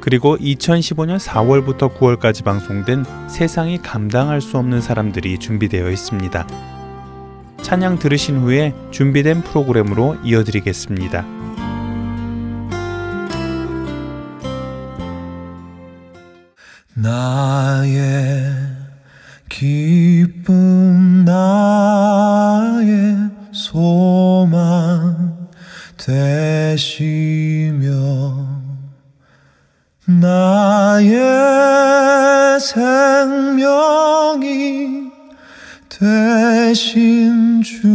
그리고 2015년 4월부터 9월까지 방송된 세상이 감당할 수 없는 사람들이 준비되어 있습니다. 찬양 들으신 후에 준비된 프로그램으로 이어드리겠습니다. 나의 기쁨 나의 소망 되시며 나의 생명이 되신 주.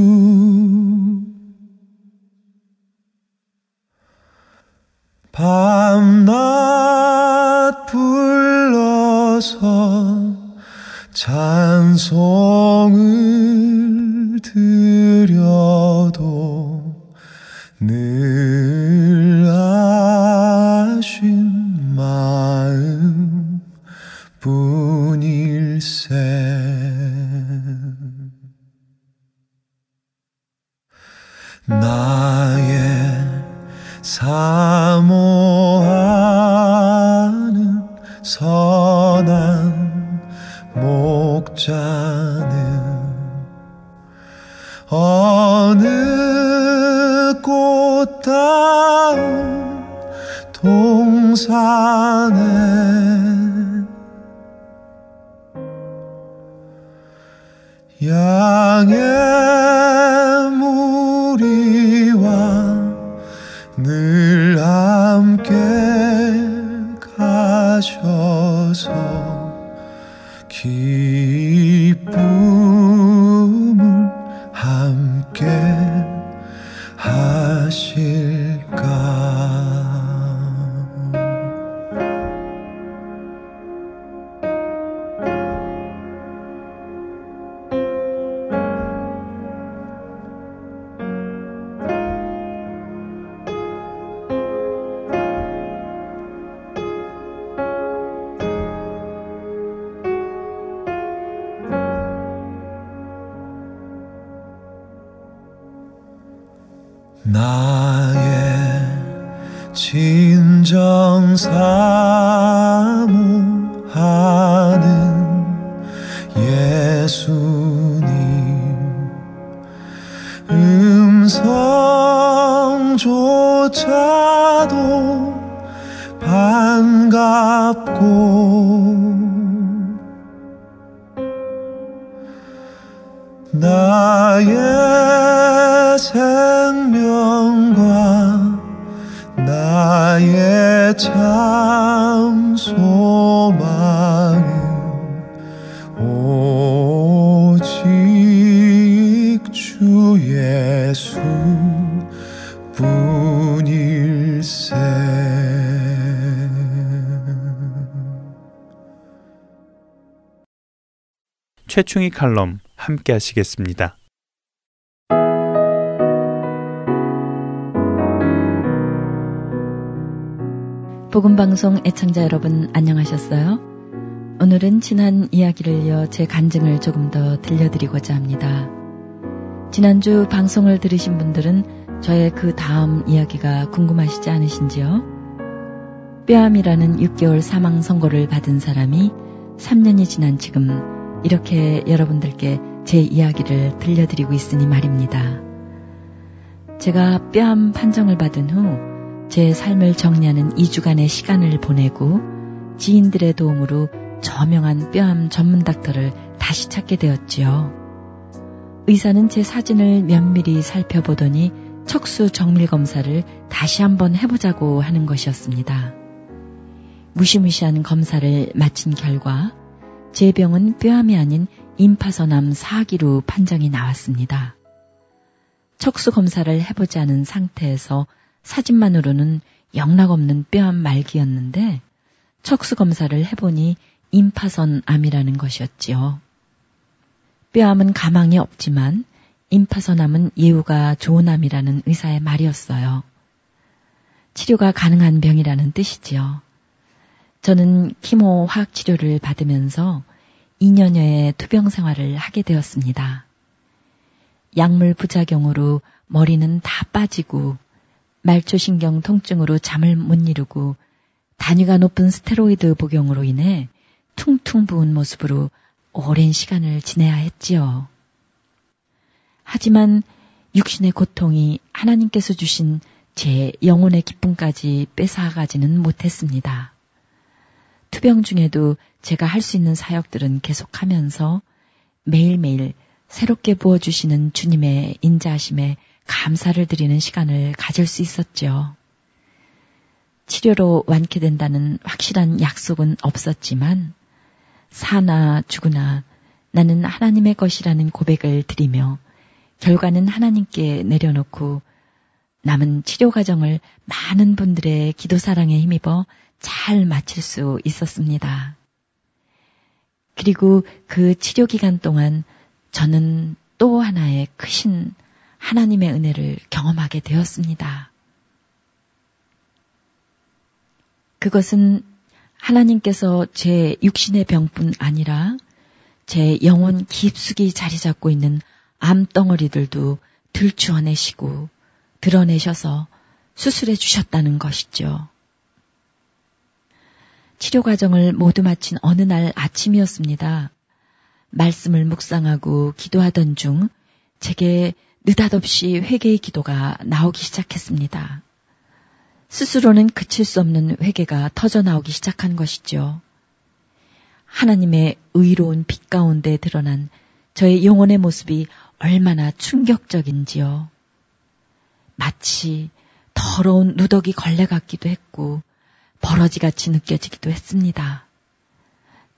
밤낮 불러서 찬송을 드려도 늘 진정 최충희 칼럼 함께 하시겠습니다. 복음방송 애청자 여러분 안녕하셨어요? 오늘은 지난 이야기를 이어 제 간증을 조금 더 들려드리고자 합니다. 지난주 방송을 들으신 분들은 저의 그 다음 이야기가 궁금하시지 않으신지요? 뼈암이라는 6개월 사망 선고를 받은 사람이 3년이 지난 지금 이렇게 여러분들께 제 이야기를 들려드리고 있으니 말입니다. 제가 뼈암 판정을 받은 후 제 삶을 정리하는 2주간의 시간을 보내고 지인들의 도움으로 저명한 뼈암 전문 닥터를 다시 찾게 되었지요. 의사는 제 사진을 면밀히 살펴보더니 척수 정밀 검사를 다시 한번 해보자고 하는 것이었습니다. 무시무시한 검사를 마친 결과 제 병은 뼈암이 아닌 임파선암 4기로 판정이 나왔습니다. 척수 검사를 해보지 않은 상태에서 사진만으로는 영락없는 뼈암 말기였는데 척수 검사를 해보니 임파선 암이라는 것이었지요. 뼈암은 가망이 없지만 임파선암은 예후가 좋은 암이라는 의사의 말이었어요. 치료가 가능한 병이라는 뜻이지요. 저는 키모 화학 치료를 받으면서 2년여의 투병 생활을 하게 되었습니다. 약물 부작용으로 머리는 다 빠지고 말초신경 통증으로 잠을 못 이루고 단위가 높은 스테로이드 복용으로 인해 퉁퉁 부은 모습으로 오랜 시간을 지내야 했지요. 하지만 육신의 고통이 하나님께서 주신 제 영혼의 기쁨까지 뺏어가지는 못했습니다. 투병 중에도 제가 할 수 있는 사역들은 계속하면서 매일매일 새롭게 부어주시는 주님의 인자하심에 감사를 드리는 시간을 가질 수 있었죠. 치료로 완쾌된다는 확실한 약속은 없었지만 사나 죽으나 나는 하나님의 것이라는 고백을 드리며 결과는 하나님께 내려놓고 남은 치료 과정을 많은 분들의 기도 사랑에 힘입어 잘 마칠 수 있었습니다. 그리고 그 치료 기간 동안 저는 또 하나의 크신 하나님의 은혜를 경험하게 되었습니다. 그것은 하나님께서 제 육신의 병뿐 아니라 제 영혼 깊숙이 자리 잡고 있는 암덩어리들도 들추어내시고 드러내셔서 수술해 주셨다는 것이죠. 치료 과정을 모두 마친 어느 날 아침이었습니다. 말씀을 묵상하고 기도하던 중 제게 느닷없이 회개의 기도가 나오기 시작했습니다. 스스로는 그칠 수 없는 회개가 터져 나오기 시작한 것이죠. 하나님의 의로운 빛 가운데 드러난 저의 영혼의 모습이 얼마나 충격적인지요. 마치 더러운 누더기 걸레 같기도 했고 버러지 같이 느껴지기도 했습니다.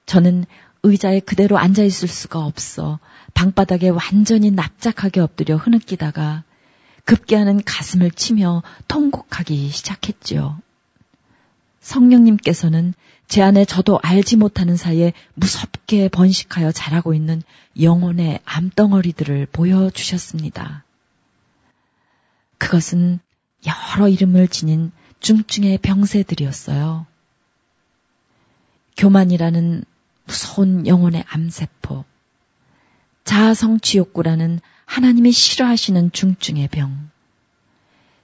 저는 의자에 그대로 앉아 있을 수가 없어 방바닥에 완전히 납작하게 엎드려 흐느끼다가 급기야는 가슴을 치며 통곡하기 시작했지요. 성령님께서는 제 안에 저도 알지 못하는 사이에 무섭게 번식하여 자라고 있는 영혼의 암덩어리들을 보여주셨습니다. 그것은 여러 이름을 지닌 중증의 병세들이었어요. 교만이라는 무서운 영혼의 암세포, 자아성취 욕구라는 하나님이 싫어하시는 중증의 병,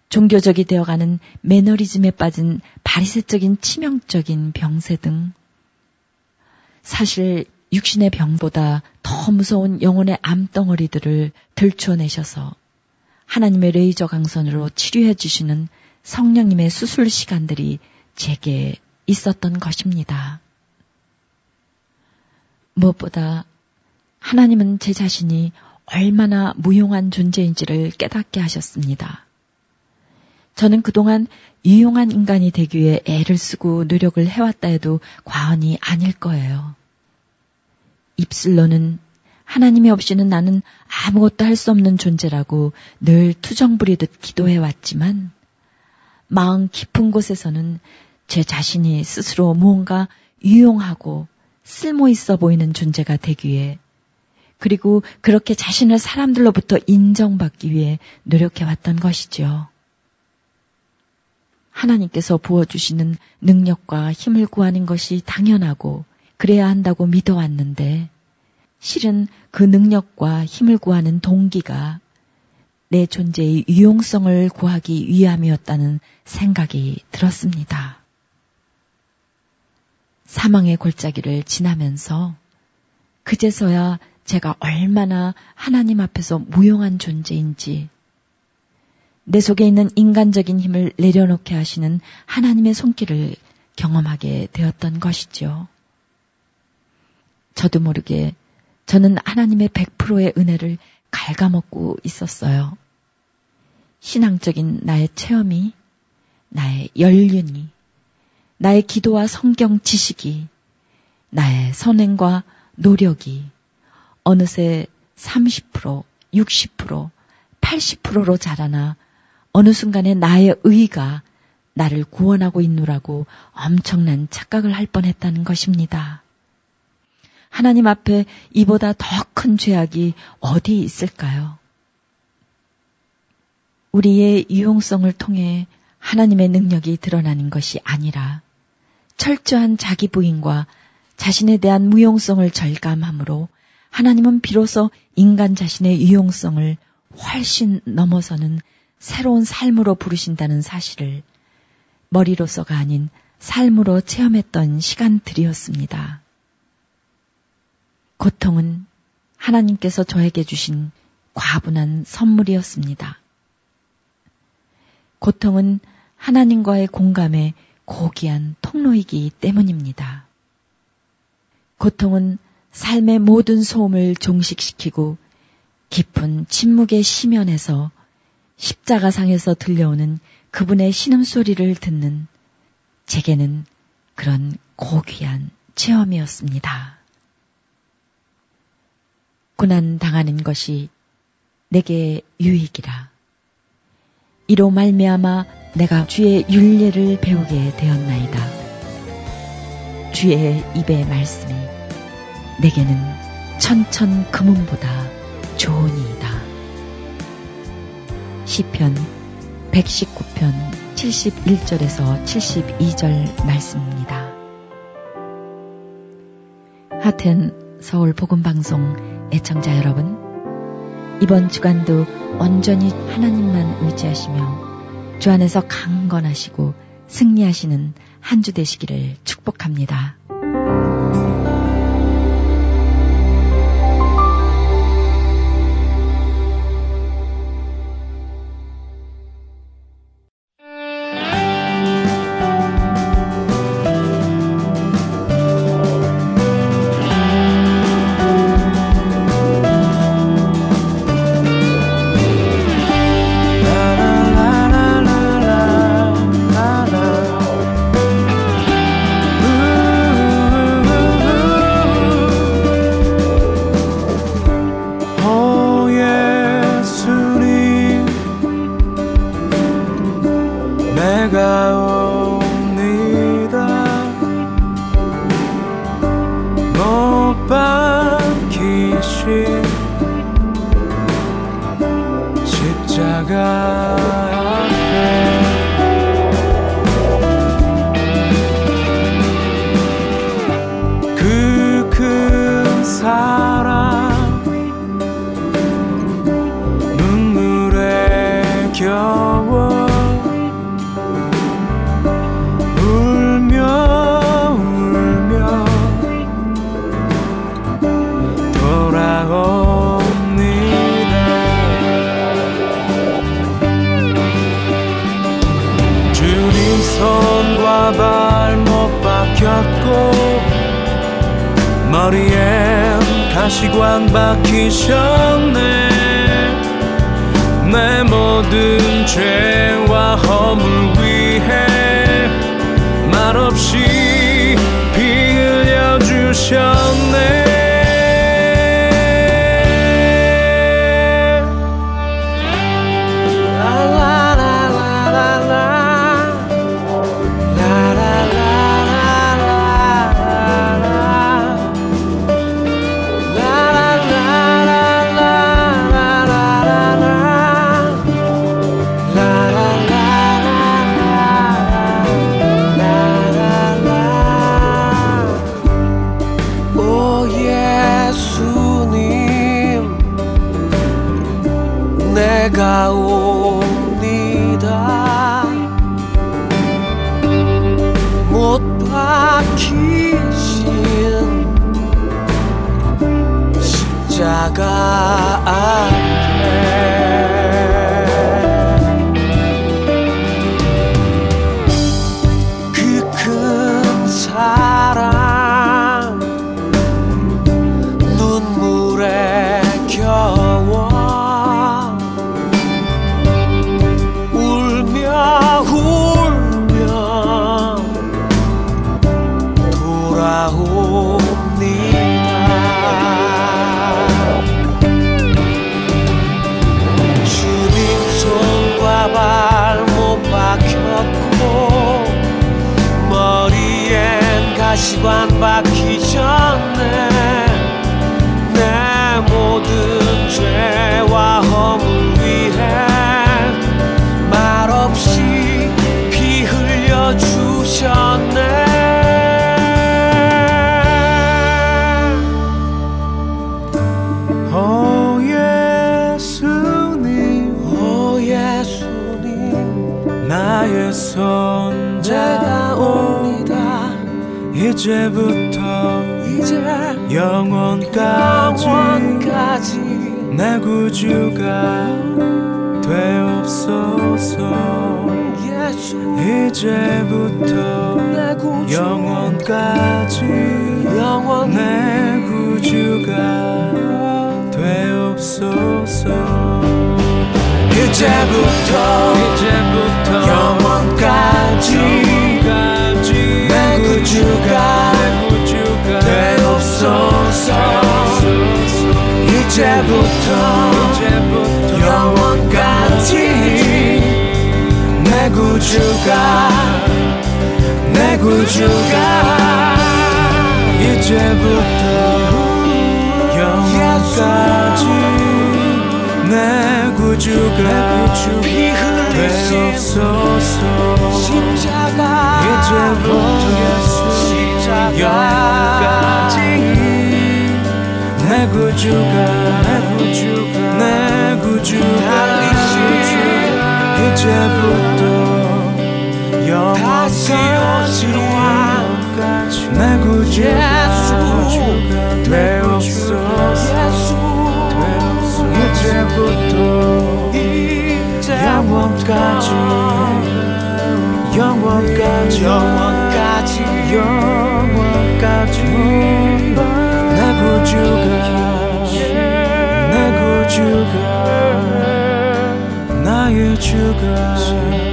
종교적이 되어가는 매너리즘에 빠진 바리새적인 치명적인 병세 등 사실 육신의 병보다 더 무서운 영혼의 암덩어리들을 들춰내셔서 하나님의 레이저 강선으로 치료해 주시는 성령님의 수술 시간들이 제게 있었던 것입니다. 무엇보다 하나님은 제 자신이 얼마나 무용한 존재인지를 깨닫게 하셨습니다. 저는 그동안 유용한 인간이 되기 위해 애를 쓰고 노력을 해왔다 해도 과언이 아닐 거예요. 입술로는 하나님이 없이는 나는 아무것도 할 수 없는 존재라고 늘 투정 부리듯 기도해왔지만 마음 깊은 곳에서는 제 자신이 스스로 무언가 유용하고 쓸모 있어 보이는 존재가 되기 위해 그리고 그렇게 자신을 사람들로부터 인정받기 위해 노력해 왔던 것이죠. 하나님께서 부어주시는 능력과 힘을 구하는 것이 당연하고 그래야 한다고 믿어왔는데 실은 그 능력과 힘을 구하는 동기가 내 존재의 유용성을 구하기 위함이었다는 생각이 들었습니다. 사망의 골짜기를 지나면서 그제서야 제가 얼마나 하나님 앞에서 무용한 존재인지 내 속에 있는 인간적인 힘을 내려놓게 하시는 하나님의 손길을 경험하게 되었던 것이죠. 저도 모르게 저는 하나님의 100%의 은혜를 갉아먹고 있었어요. 신앙적인 나의 체험이, 나의 연륜이, 나의 기도와 성경 지식이, 나의 선행과 노력이 어느새 30%, 60%, 80%로 자라나 어느 순간에 나의 의가 나를 구원하고 있노라고 엄청난 착각을 할 뻔했다는 것입니다. 하나님 앞에 이보다 더 큰 죄악이 어디 있을까요? 우리의 유용성을 통해 하나님의 능력이 드러나는 것이 아니라 철저한 자기 부인과 자신에 대한 무용성을 절감함으로 하나님은 비로소 인간 자신의 유용성을 훨씬 넘어서는 새로운 삶으로 부르신다는 사실을 머리로서가 아닌 삶으로 체험했던 시간들이었습니다. 고통은 하나님께서 저에게 주신 과분한 선물이었습니다. 고통은 하나님과의 공감에 고귀한 통로이기 때문입니다. 고통은 삶의 모든 소음을 종식시키고 깊은 침묵의 심연에서 십자가상에서 들려오는 그분의 신음소리를 듣는 제게는 그런 고귀한 체험이었습니다. 고난 당하는 것이 내게 유익이라. 이로 말미암아 내가 주의 윤례를 배우게 되었나이다. 주의 입의 말씀이 내게는 천천 금은보다 좋으니이다. 시편 119편 71절에서 72절 말씀입니다. 하튼 서울 복음 방송 애청자 여러분, 이번 주간도 온전히 하나님만 의지하시며 주 안에서 강건하시고 승리하시는 한 주 되시기를 축복합니다. 이제부터 이제 영원까지, 영원까지 내 구주가 되옵소서. 이제부터 내 구주, 영원까지 영원 내 구주가 되옵소서. 이제부터 이제부터 영원까지 내 구주가 내 구주가 이제부터 영원까지 내 구주가 피 흘리옵소서 십자가 이제부터 영까지 내 구주가 내 구주가 내 구주가 이제부터 영까지 내 구주가 되옵소서. 이제부터 영원까지 영원까지 영원까지. 영원까지. 내 구주가 주가 나의 주가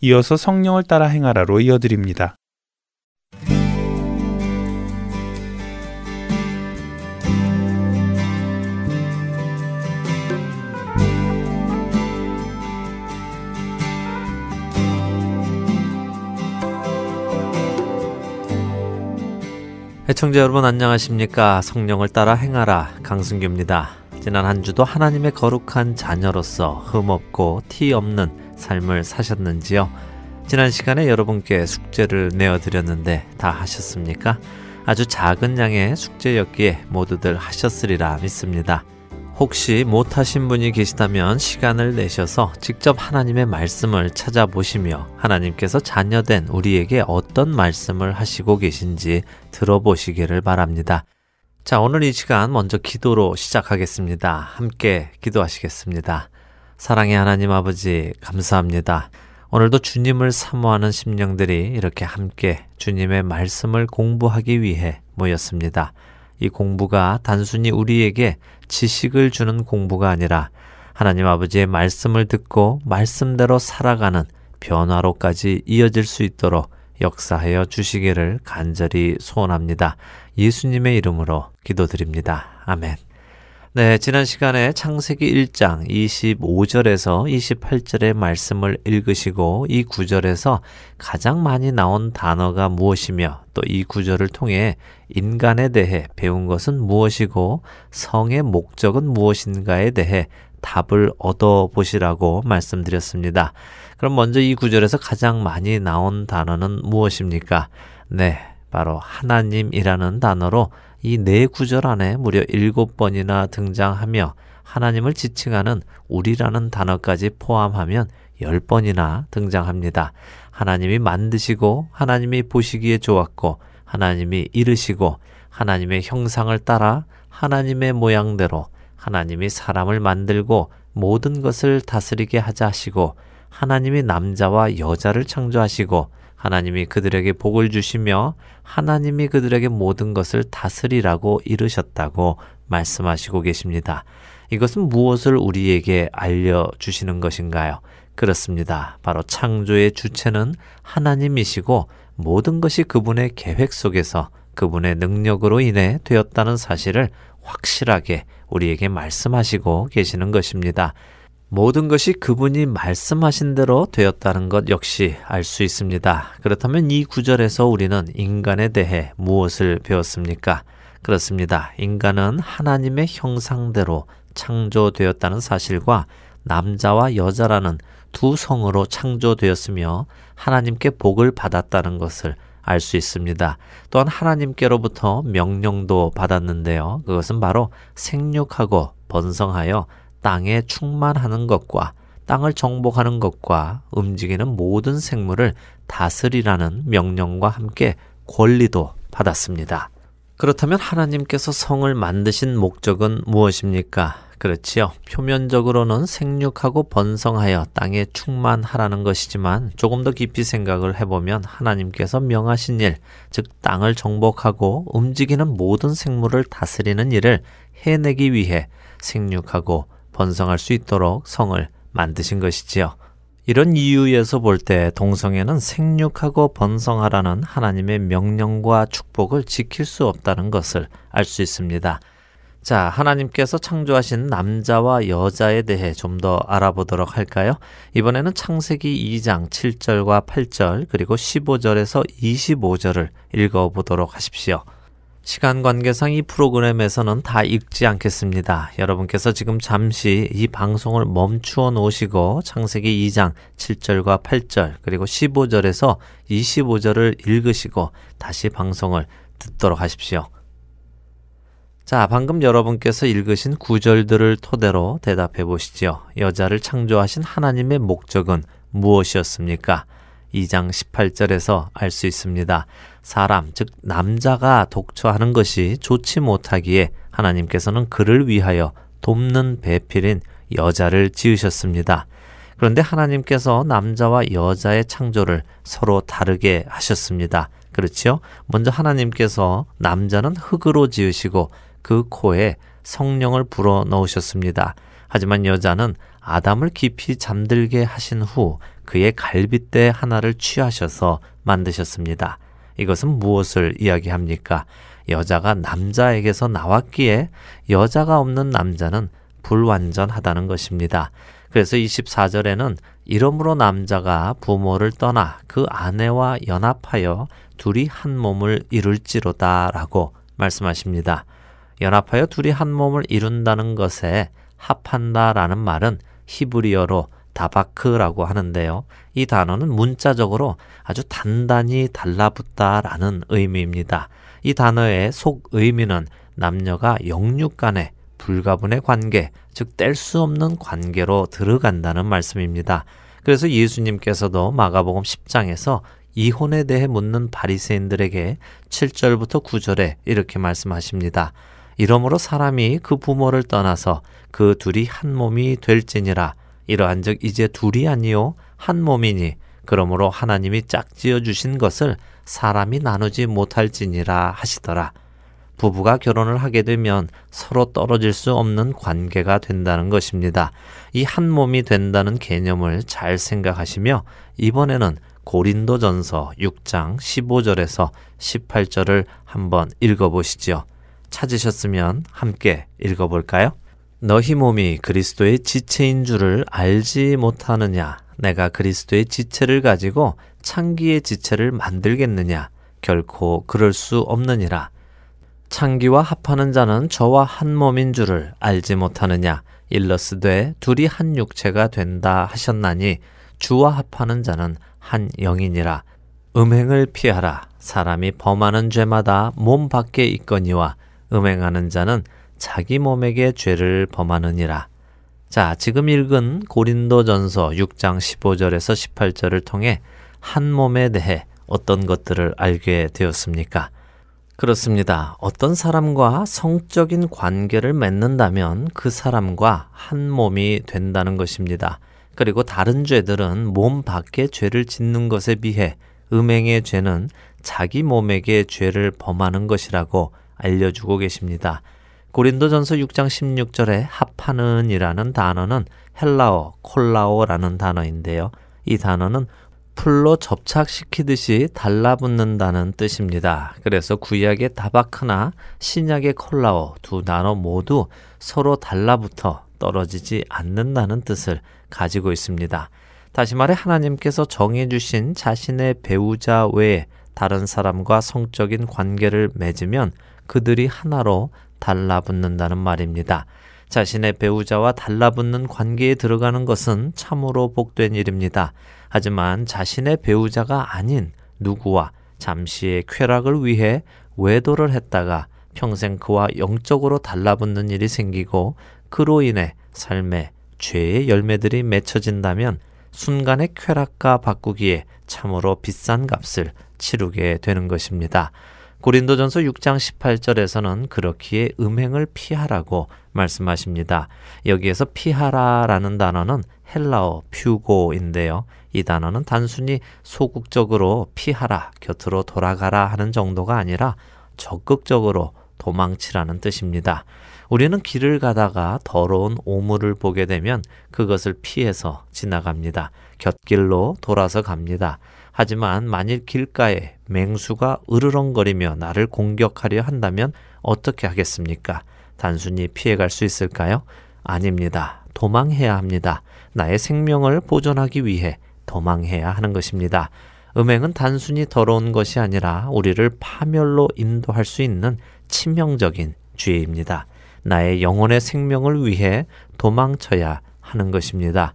이어서 성령을 따라 행하라로 이어드립니다. 애청자 여러분 안녕하십니까? 성령을 따라 행하라 강승규입니다. 지난 한 주도 하나님의 거룩한 자녀로서 흠없고 티 없는 삶을 사셨는지요? 지난 시간에 여러분께 숙제를 내어드렸는데 다 하셨습니까? 아주 작은 양의 숙제였기에 모두들 하셨으리라 믿습니다. 혹시 못하신 분이 계시다면 시간을 내셔서 직접 하나님의 말씀을 찾아보시며 하나님께서 자녀된 우리에게 어떤 말씀을 하시고 계신지 들어보시기를 바랍니다. 자, 오늘 이 시간 먼저 기도로 시작하겠습니다. 함께 기도하시겠습니다. 사랑의 하나님 아버지, 감사합니다. 오늘도 주님을 사모하는 심령들이 이렇게 함께 주님의 말씀을 공부하기 위해 모였습니다. 이 공부가 단순히 우리에게 지식을 주는 공부가 아니라 하나님 아버지의 말씀을 듣고 말씀대로 살아가는 변화로까지 이어질 수 있도록 역사하여 주시기를 간절히 소원합니다. 예수님의 이름으로 기도드립니다. 아멘. 네, 지난 시간에 창세기 1장 25절에서 28절의 말씀을 읽으시고 이 구절에서 가장 많이 나온 단어가 무엇이며 또 이 구절을 통해 인간에 대해 배운 것은 무엇이고 성의 목적은 무엇인가에 대해 답을 얻어 보시라고 말씀드렸습니다. 그럼 먼저 이 구절에서 가장 많이 나온 단어는 무엇입니까? 네, 바로 하나님이라는 단어로 이 네 구절 안에 무려 일곱 번이나 등장하며 하나님을 지칭하는 우리라는 단어까지 포함하면 열 번이나 등장합니다. 하나님이 만드시고 하나님이 보시기에 좋았고 하나님이 이르시고 하나님의 형상을 따라 하나님의 모양대로 하나님이 사람을 만들고 모든 것을 다스리게 하자 하시고 하나님이 남자와 여자를 창조하시고 하나님이 그들에게 복을 주시며 하나님이 그들에게 모든 것을 다스리라고 이르셨다고 말씀하시고 계십니다. 이것은 무엇을 우리에게 알려주시는 것인가요? 그렇습니다. 바로 창조의 주체는 하나님이시고 모든 것이 그분의 계획 속에서 그분의 능력으로 인해 되었다는 사실을 확실하게 우리에게 말씀하시고 계시는 것입니다. 모든 것이 그분이 말씀하신 대로 되었다는 것 역시 알 수 있습니다. 그렇다면 이 구절에서 우리는 인간에 대해 무엇을 배웠습니까? 그렇습니다. 인간은 하나님의 형상대로 창조되었다는 사실과 남자와 여자라는 두 성으로 창조되었으며 하나님께 복을 받았다는 것을 알 수 있습니다. 또한 하나님께로부터 명령도 받았는데요. 그것은 바로 생육하고 번성하여 땅에 충만하는 것과 땅을 정복하는 것과 움직이는 모든 생물을 다스리라는 명령과 함께 권리도 받았습니다. 그렇다면 하나님께서 성을 만드신 목적은 무엇입니까? 그렇지요. 표면적으로는 생육하고 번성하여 땅에 충만하라는 것이지만 조금 더 깊이 생각을 해보면 하나님께서 명하신 일, 즉 땅을 정복하고 움직이는 모든 생물을 다스리는 일을 해내기 위해 생육하고 번성할 수 있도록 성을 만드신 것이지요. 이런 이유에서 볼 때 동성애는 생육하고 번성하라는 하나님의 명령과 축복을 지킬 수 없다는 것을 알 수 있습니다. 자, 하나님께서 창조하신 남자와 여자에 대해 좀 더 알아보도록 할까요? 이번에는 창세기 2장 7절과 8절 그리고 15절에서 25절을 읽어보도록 하십시오. 시간 관계상 이 프로그램에서는 다 읽지 않겠습니다. 여러분께서 지금 잠시 이 방송을 멈추어 놓으시고 창세기 2장 7절과 8절 그리고 15절에서 25절을 읽으시고 다시 방송을 듣도록 하십시오. 자, 방금 여러분께서 읽으신 구절들을 토대로 대답해 보시죠. 여자를 창조하신 하나님의 목적은 무엇이었습니까? 2장 18절에서 알 수 있습니다. 사람, 즉, 남자가 독처하는 것이 좋지 못하기에 하나님께서는 그를 위하여 돕는 배필인 여자를 지으셨습니다. 그런데 하나님께서 남자와 여자의 창조를 서로 다르게 하셨습니다. 그렇지요? 먼저 하나님께서 남자는 흙으로 지으시고 그 코에 성령을 불어 넣으셨습니다. 하지만 여자는 아담을 깊이 잠들게 하신 후 그의 갈빗대 하나를 취하셔서 만드셨습니다. 이것은 무엇을 이야기합니까? 여자가 남자에게서 나왔기에 여자가 없는 남자는 불완전하다는 것입니다. 그래서 24절에는 이러므로 남자가 부모를 떠나 그 아내와 연합하여 둘이 한 몸을 이룰지로다 라고 말씀하십니다. 연합하여 둘이 한 몸을 이룬다는 것에 합한다라는 말은 히브리어로 다바크라고 하는데요. 이 단어는 문자적으로 아주 단단히 달라붙다라는 의미입니다. 이 단어의 속 의미는 남녀가 영육 간의 불가분의 관계, 즉 뗄 수 없는 관계로 들어간다는 말씀입니다. 그래서 예수님께서도 마가복음 10장에서 이혼에 대해 묻는 바리새인들에게 7절부터 9절에 이렇게 말씀하십니다. 이러므로 사람이 그 부모를 떠나서 그 둘이 한 몸이 될지니라 이러한즉 이제 둘이 아니요 한 몸이니 그러므로 하나님이 짝지어 주신 것을 사람이 나누지 못할지니라 하시더라. 부부가 결혼을 하게 되면 서로 떨어질 수 없는 관계가 된다는 것입니다. 이 한 몸이 된다는 개념을 잘 생각하시며 이번에는 고린도전서 6장 15절에서 18절을 한번 읽어보시죠. 찾으셨으면 함께 읽어볼까요? 너희 몸이 그리스도의 지체인 줄을 알지 못하느냐? 내가 그리스도의 지체를 가지고 창기의 지체를 만들겠느냐? 결코 그럴 수 없느니라. 창기와 합하는 자는 저와 한 몸인 줄을 알지 못하느냐? 일러스되 둘이 한 육체가 된다 하셨나니 주와 합하는 자는 한 영이니라. 음행을 피하라. 사람이 범하는 죄마다 몸 밖에 있거니와 음행하는 자는 자기 몸에게 죄를 범하느니라. 자, 지금 읽은 고린도전서 6장 15절에서 18절을 통해 한 몸에 대해 어떤 것들을 알게 되었습니까? 그렇습니다. 어떤 사람과 성적인 관계를 맺는다면 그 사람과 한 몸이 된다는 것입니다. 그리고 다른 죄들은 몸 밖에 죄를 짓는 것에 비해 음행의 죄는 자기 몸에게 죄를 범하는 것이라고 알려주고 계십니다. 고린도전서 6장 16절에 합하는이라는 단어는 헬라어 콜라오라는 단어인데요. 이 단어는 풀로 접착시키듯이 달라붙는다는 뜻입니다. 그래서 구약의 다바크나 신약의 콜라오 두 단어 모두 서로 달라붙어 떨어지지 않는다는 뜻을 가지고 있습니다. 다시 말해 하나님께서 정해주신 자신의 배우자 외에 다른 사람과 성적인 관계를 맺으면 그들이 하나로 달라붙는다는 말입니다. 자신의 배우자와 달라붙는 관계에 들어가는 것은 참으로 복된 일입니다. 하지만 자신의 배우자가 아닌 누구와 잠시의 쾌락을 위해 외도를 했다가 평생 그와 영적으로 달라붙는 일이 생기고 그로 인해 삶에 죄의 열매들이 맺혀진다면 순간의 쾌락과 바꾸기에 참으로 비싼 값을 치르게 되는 것입니다. 고린도전서 6장 18절에서는 그렇기에 음행을 피하라고 말씀하십니다. 여기에서 피하라라는 단어는 헬라어 퓨고인데요. 이 단어는 단순히 소극적으로 피하라, 곁으로 돌아가라 하는 정도가 아니라 적극적으로 도망치라는 뜻입니다. 우리는 길을 가다가 더러운 오물을 보게 되면 그것을 피해서 지나갑니다. 곁길로 돌아서 갑니다. 하지만 만일 길가에 맹수가 으르렁거리며 나를 공격하려 한다면 어떻게 하겠습니까? 단순히 피해갈 수 있을까요? 아닙니다. 도망해야 합니다. 나의 생명을 보존하기 위해 도망해야 하는 것입니다. 음행은 단순히 더러운 것이 아니라 우리를 파멸로 인도할 수 있는 치명적인 죄입니다. 나의 영혼의 생명을 위해 도망쳐야 하는 것입니다.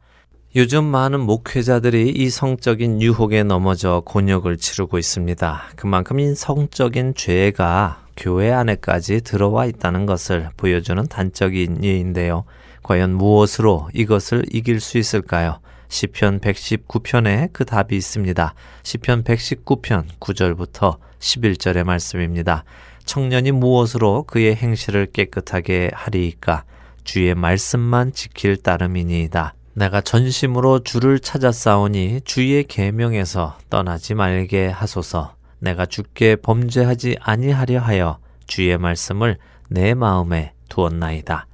요즘 많은 목회자들이 이 성적인 유혹에 넘어져 곤욕을 치르고 있습니다. 그만큼 이 성적인 죄가 교회 안에까지 들어와 있다는 것을 보여주는 단적인 예인데요. 과연 무엇으로 이것을 이길 수 있을까요? 시편 119편에 그 답이 있습니다. 시편 119편 9절부터 11절의 말씀입니다. 청년이 무엇으로 그의 행실을 깨끗하게 하리이까? 주의 말씀만 지킬 따름이니이다. 내가 전심으로 주를 찾아 싸우니 주의 계명에서 떠나지 말게 하소서. 내가 주께 범죄하지 아니하려 하여 주의 말씀을 내 마음에 두었나이다.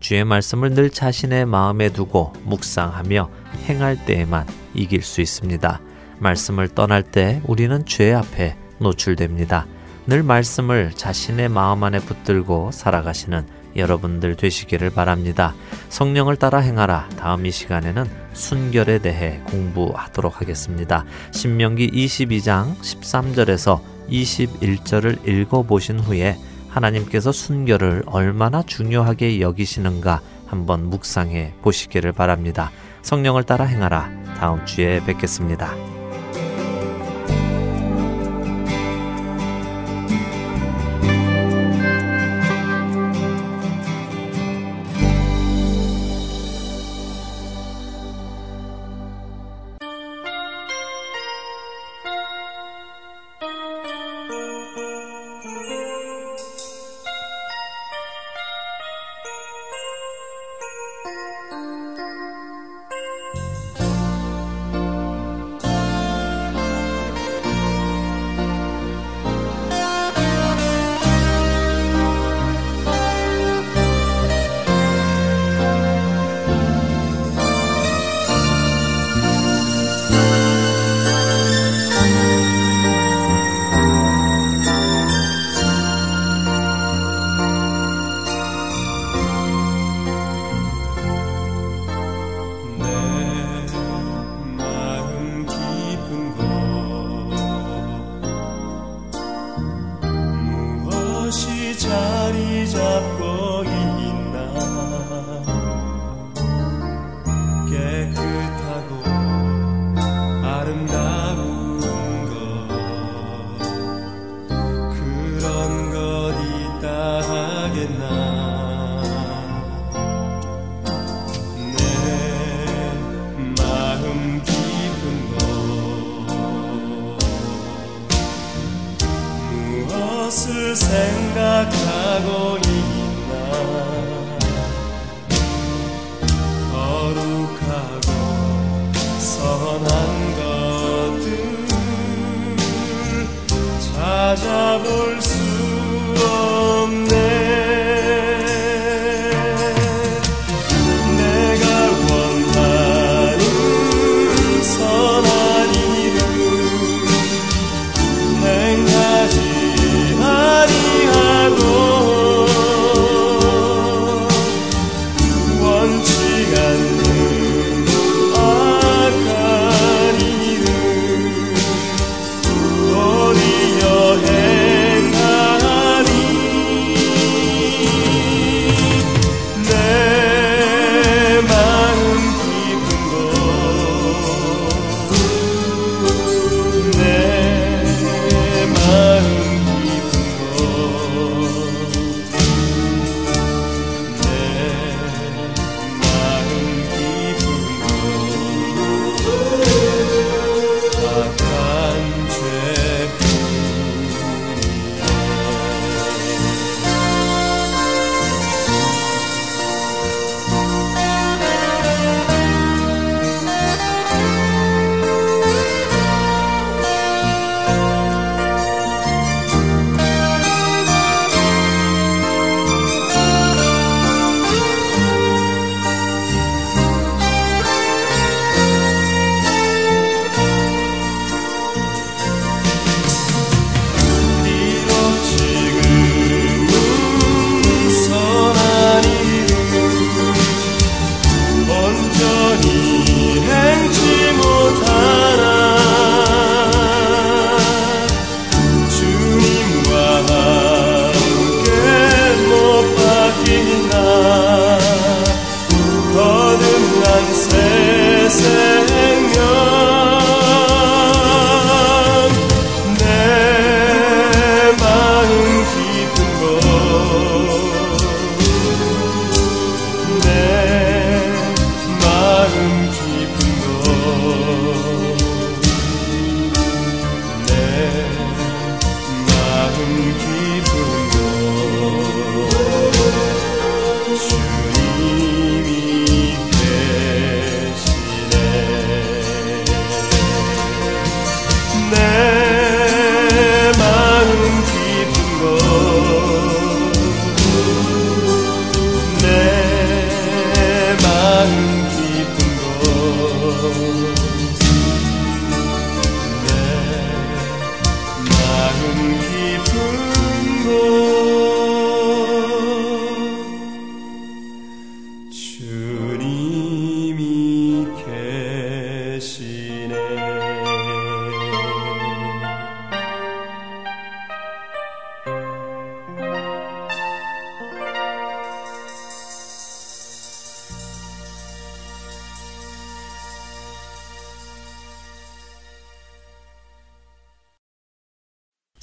주의 말씀을 늘 자신의 마음에 두고 묵상하며 행할 때에만 이길 수 있습니다. 말씀을 떠날 때 우리는 죄 앞에 노출됩니다. 늘 말씀을 자신의 마음 안에 붙들고 살아가시는 여러분들 되시기를 바랍니다. 성령을 따라 행하라. 다음 이 시간에는 순결에 대해 공부하도록 하겠습니다. 신명기 22장 13절에서 21절을 읽어보신 후에 하나님께서 순결을 얼마나 중요하게 여기시는가 한번 묵상해 보시기를 바랍니다. 성령을 따라 행하라. 다음 주에 뵙겠습니다.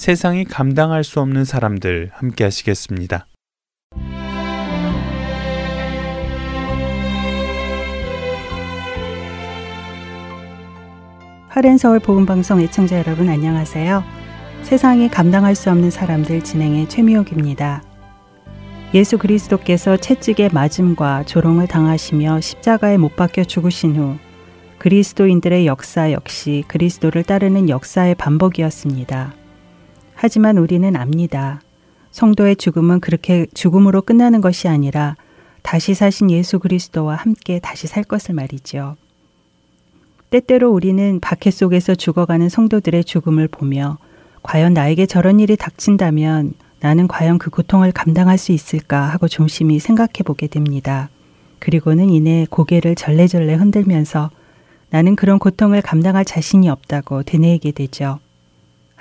세상이 감당할 수 없는 사람들 함께 하시겠습니다. 하렌서울 복음방송 애청자 여러분 안녕하세요. 세상이 감당할 수 없는 사람들 진행의 최미옥입니다. 예수 그리스도께서 채찍에 맞음과 조롱을 당하시며 십자가에 못 박혀 죽으신 후 그리스도인들의 역사 역시 그리스도를 따르는 역사의 반복이었습니다. 하지만 우리는 압니다. 성도의 죽음은 그렇게 죽음으로 끝나는 것이 아니라 다시 사신 예수 그리스도와 함께 다시 살 것을 말이죠. 때때로 우리는 박해 속에서 죽어가는 성도들의 죽음을 보며 과연 나에게 저런 일이 닥친다면 나는 과연 그 고통을 감당할 수 있을까 하고 조심히 생각해 보게 됩니다. 그리고는 이내 고개를 절레절레 흔들면서 나는 그런 고통을 감당할 자신이 없다고 되뇌이게 되죠.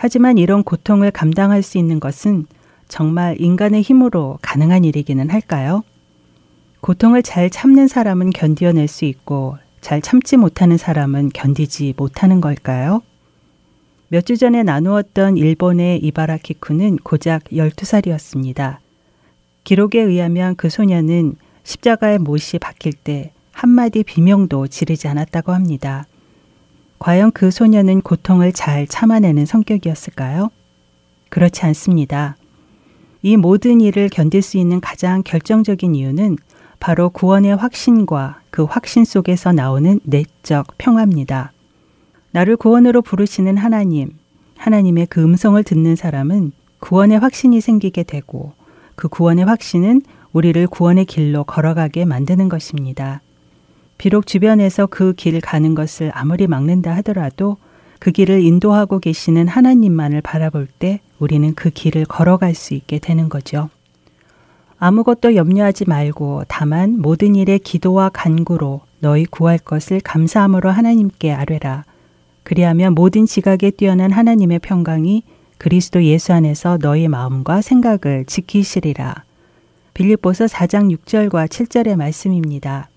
하지만 이런 고통을 감당할 수 있는 것은 정말 인간의 힘으로 가능한 일이기는 할까요? 고통을 잘 참는 사람은 견디어낼 수 있고 잘 참지 못하는 사람은 견디지 못하는 걸까요? 몇 주 전에 나누었던 일본의 이바라키쿠는 고작 12살이었습니다. 기록에 의하면 그 소녀는 십자가에 못이 박힐 때 한마디 비명도 지르지 않았다고 합니다. 과연 그 소녀는 고통을 잘 참아내는 성격이었을까요? 그렇지 않습니다. 이 모든 일을 견딜 수 있는 가장 결정적인 이유는 바로 구원의 확신과 그 확신 속에서 나오는 내적 평화입니다. 나를 구원으로 부르시는 하나님, 하나님의 그 음성을 듣는 사람은 구원의 확신이 생기게 되고 그 구원의 확신은 우리를 구원의 길로 걸어가게 만드는 것입니다. 비록 주변에서 그 길 가는 것을 아무리 막는다 하더라도 그 길을 인도하고 계시는 하나님만을 바라볼 때 우리는 그 길을 걸어갈 수 있게 되는 거죠. 아무것도 염려하지 말고 다만 모든 일에 기도와 간구로 너희 구할 것을 감사함으로 하나님께 아뢰라. 그리하면 모든 지각에 뛰어난 하나님의 평강이 그리스도 예수 안에서 너희 마음과 생각을 지키시리라. 빌립보서 4장 6절과 7절의 말씀입니다.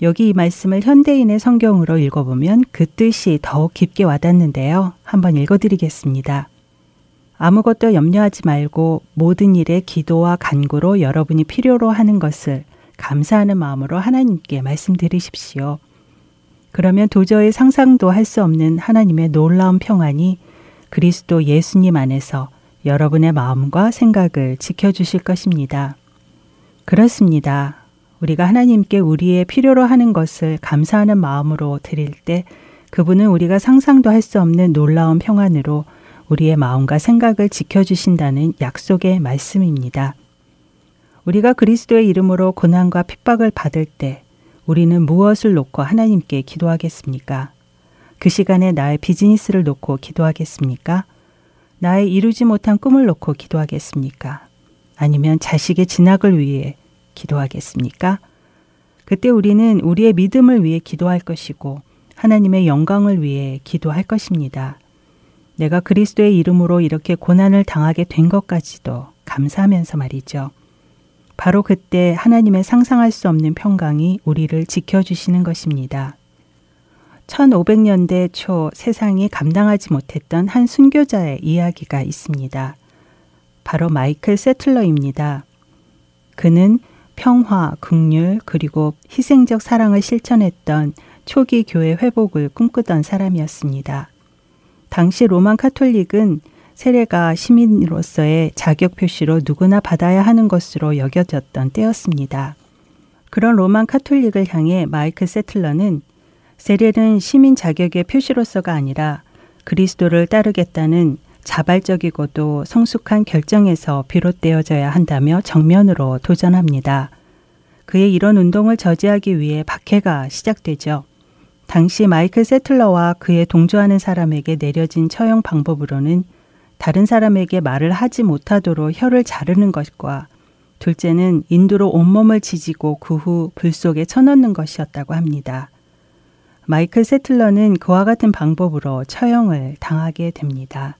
여기 이 말씀을 현대인의 성경으로 읽어보면 그 뜻이 더욱 깊게 와닿는데요. 한번 읽어드리겠습니다. 아무것도 염려하지 말고 모든 일에 기도와 간구로 여러분이 필요로 하는 것을 감사하는 마음으로 하나님께 말씀드리십시오. 그러면 도저히 상상도 할 수 없는 하나님의 놀라운 평안이 그리스도 예수님 안에서 여러분의 마음과 생각을 지켜주실 것입니다. 그렇습니다. 우리가 하나님께 우리의 필요로 하는 것을 감사하는 마음으로 드릴 때 그분은 우리가 상상도 할 수 없는 놀라운 평안으로 우리의 마음과 생각을 지켜주신다는 약속의 말씀입니다. 우리가 그리스도의 이름으로 고난과 핍박을 받을 때 우리는 무엇을 놓고 하나님께 기도하겠습니까? 그 시간에 나의 비즈니스를 놓고 기도하겠습니까? 나의 이루지 못한 꿈을 놓고 기도하겠습니까? 아니면 자식의 진학을 위해 기도하겠습니까? 그때 우리는 우리의 믿음을 위해 기도할 것이고 하나님의 영광을 위해 기도할 것입니다. 내가 그리스도의 이름으로 이렇게 고난을 당하게 된 것까지도 감사하면서 말이죠. 바로 그때 하나님의 상상할 수 없는 평강이 우리를 지켜주시는 것입니다. 1500년대 초 세상이 감당하지 못했던 한 순교자의 이야기가 있습니다. 바로 마이클 세틀러입니다. 그는 평화, 극률, 그리고 희생적 사랑을 실천했던 초기 교회 회복을 꿈꾸던 사람이었습니다. 당시 로만 카톨릭은 세례가 시민으로서의 자격 표시로 누구나 받아야 하는 것으로 여겨졌던 때였습니다. 그런 로만 카톨릭을 향해 마이클 세틀러는 세례는 시민 자격의 표시로서가 아니라 그리스도를 따르겠다는 자발적이고도 성숙한 결정에서 비롯되어져야 한다며 정면으로 도전합니다. 그의 이런 운동을 저지하기 위해 박해가 시작되죠. 당시 마이클 세틀러와 그의 동조하는 사람에게 내려진 처형 방법으로는 다른 사람에게 말을 하지 못하도록 혀를 자르는 것과 둘째는 인두로 온몸을 지지고 그 후 불 속에 쳐넣는 것이었다고 합니다. 마이클 세틀러는 그와 같은 방법으로 처형을 당하게 됩니다.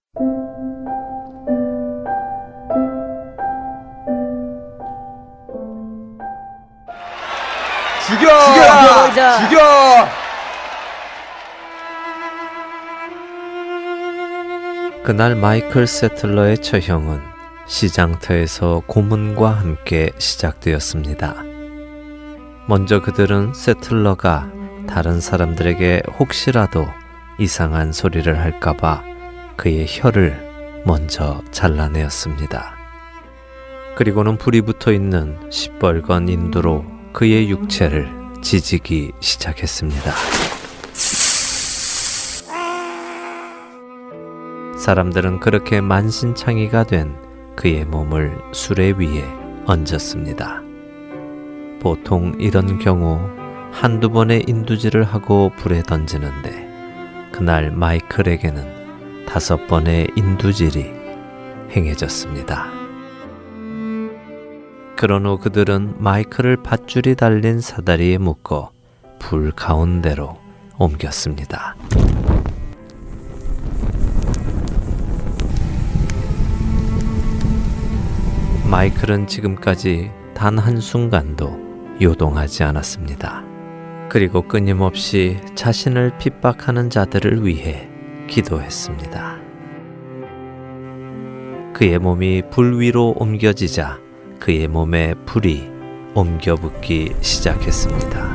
죽여! 죽여! 죽여! 그날 마이클 세틀러의 처형은 시장터에서 고문과 함께 시작되었습니다. 먼저 그들은 세틀러가 다른 사람들에게 혹시라도 이상한 소리를 할까봐 그의 혀를 먼저 잘라내었습니다. 그리고는 불이 붙어 있는 시뻘건 인두로 그의 육체를 지지기 시작했습니다. 사람들은 그렇게 만신창이가 된 그의 몸을 수레 위에 얹었습니다. 보통 이런 경우 한두 번의 인두질을 하고 불에 던지는데 그날 마이클에게는 다섯 번의 인두질이 행해졌습니다. 그런 후 그들은 마이클을 밧줄이 달린 사다리에 묶어 불 가운데로 옮겼습니다. 마이클은 지금까지 단 한순간도 요동하지 않았습니다. 그리고 끊임없이 자신을 핍박하는 자들을 위해 기도했습니다. 그의 몸이 불 위로 옮겨지자 그의 몸에 불이 옮겨 붙기 시작했습니다.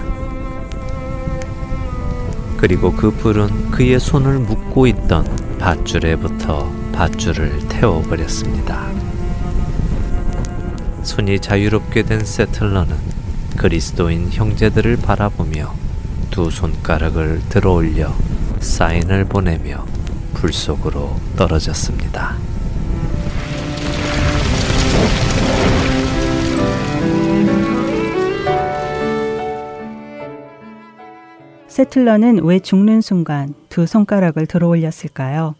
그리고 그 불은 그의 손을 묶고 있던 밧줄에부터 밧줄을 태워버렸습니다. 손이 자유롭게 된 세틀러는 그리스도인 형제들을 바라보며 두 손가락을 들어 올려 사인을 보내며 불 속으로 떨어졌습니다. 세틀러는 왜 죽는 순간 두 손가락을 들어 올렸을까요?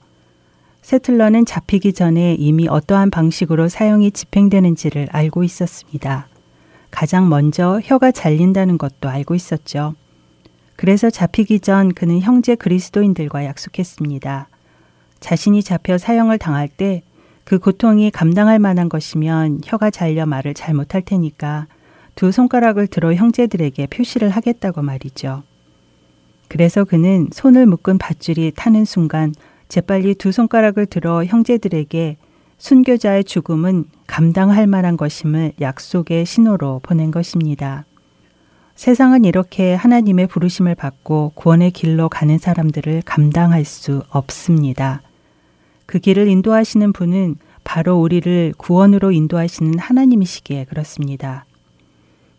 세틀러는 잡히기 전에 이미 어떠한 방식으로 사형이 집행되는지를 알고 있었습니다. 가장 먼저 혀가 잘린다는 것도 알고 있었죠. 그래서 잡히기 전 그는 형제 그리스도인들과 약속했습니다. 자신이 잡혀 사형을 당할 때 그 고통이 감당할 만한 것이면 혀가 잘려 말을 잘 못할 테니까 두 손가락을 들어 형제들에게 표시를 하겠다고 말이죠. 그래서 그는 손을 묶은 밧줄이 타는 순간 재빨리 두 손가락을 들어 형제들에게 순교자의 죽음은 감당할 만한 것임을 약속의 신호로 보낸 것입니다. 세상은 이렇게 하나님의 부르심을 받고 구원의 길로 가는 사람들을 감당할 수 없습니다. 그 길을 인도하시는 분은 바로 우리를 구원으로 인도하시는 하나님이시기에 그렇습니다.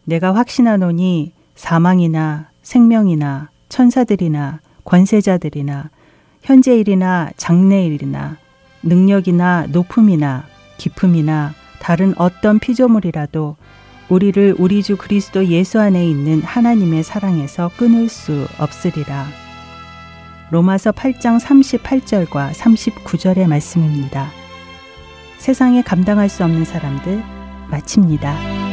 내가 확신하노니 사망이나 생명이나 천사들이나 권세자들이나 현재일이나 장래일이나 능력이나 높음이나 기품이나 다른 어떤 피조물이라도 우리를 우리 주 그리스도 예수 안에 있는 하나님의 사랑에서 끊을 수 없으리라. 로마서 8장 38절과 39절의 말씀입니다. 세상에 감당할 수 없는 사람들 마칩니다.